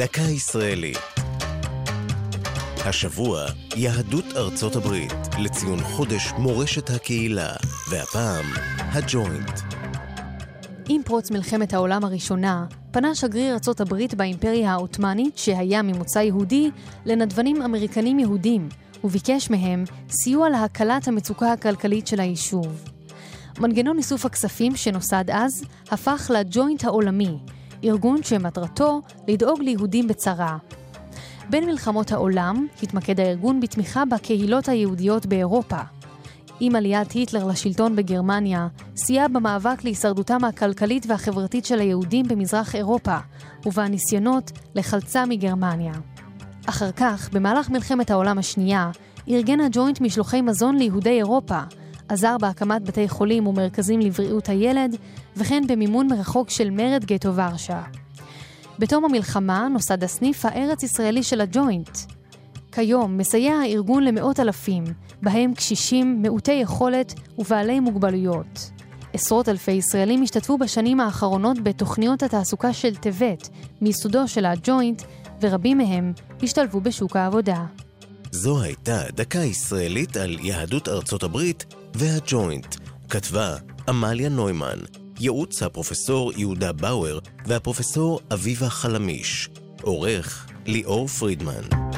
דקה ישראלית. השבוע, יהדות ארצות הברית, לציון חודש מורשת הקהילה, והפעם, הג'וינט. עם פרוץ מלחמת העולם הראשונה, פנה שגריר ארצות הברית באימפריה העות'מאנית, שהיה ממוצא יהודי, לנדבנים אמריקנים יהודים, וביקש מהם סיוע להקלת המצוקה הכלכלית של היישוב. מנגנון איסוף הכספים שנוסד אז, הפך לג'וינט העולמי, ארגון שמטרתו לדאוג ליהודים בצרה. בין מלחמות העולם התמקד הארגון בתמיכה בקהילות היהודיות באירופה. עם עליית היטלר לשלטון בגרמניה, סייע במאבק להישרדותם הכלכלית והחברתית של היהודים במזרח אירופה, ובניסיונות לחלצה מגרמניה. אחר כך, במהלך מלחמת העולם השנייה, ארגן הג'וינט משלוחי מזון ליהודי אירופה, עזר בהקמת בתי חולים ומרכזים לבריאות הילד, וכן במימון מרחוק של מרד גטו ורשה. בתום המלחמה נוסד הסניף הארץ-ישראלי של הג'וינט. כיום מסייע הארגון למאות אלפים, בהם קשישים, מעוטי יכולת ובעלי מוגבלויות. עשרות אלפי ישראלים השתתפו בשנים האחרונות בתוכניות התעסוקה של טבת, מיסודו של הג'וינט, ורבים מהם השתלבו בשוק העבודה. זו הייתה דקה ישראלית על יהדות ארצות הברית והג'וינט. כתבה עמליה נוימן. ייעוץ הפרופסור יהודה באואר והפרופסור אביבה חלמיש. עורך ליאור פרידמן.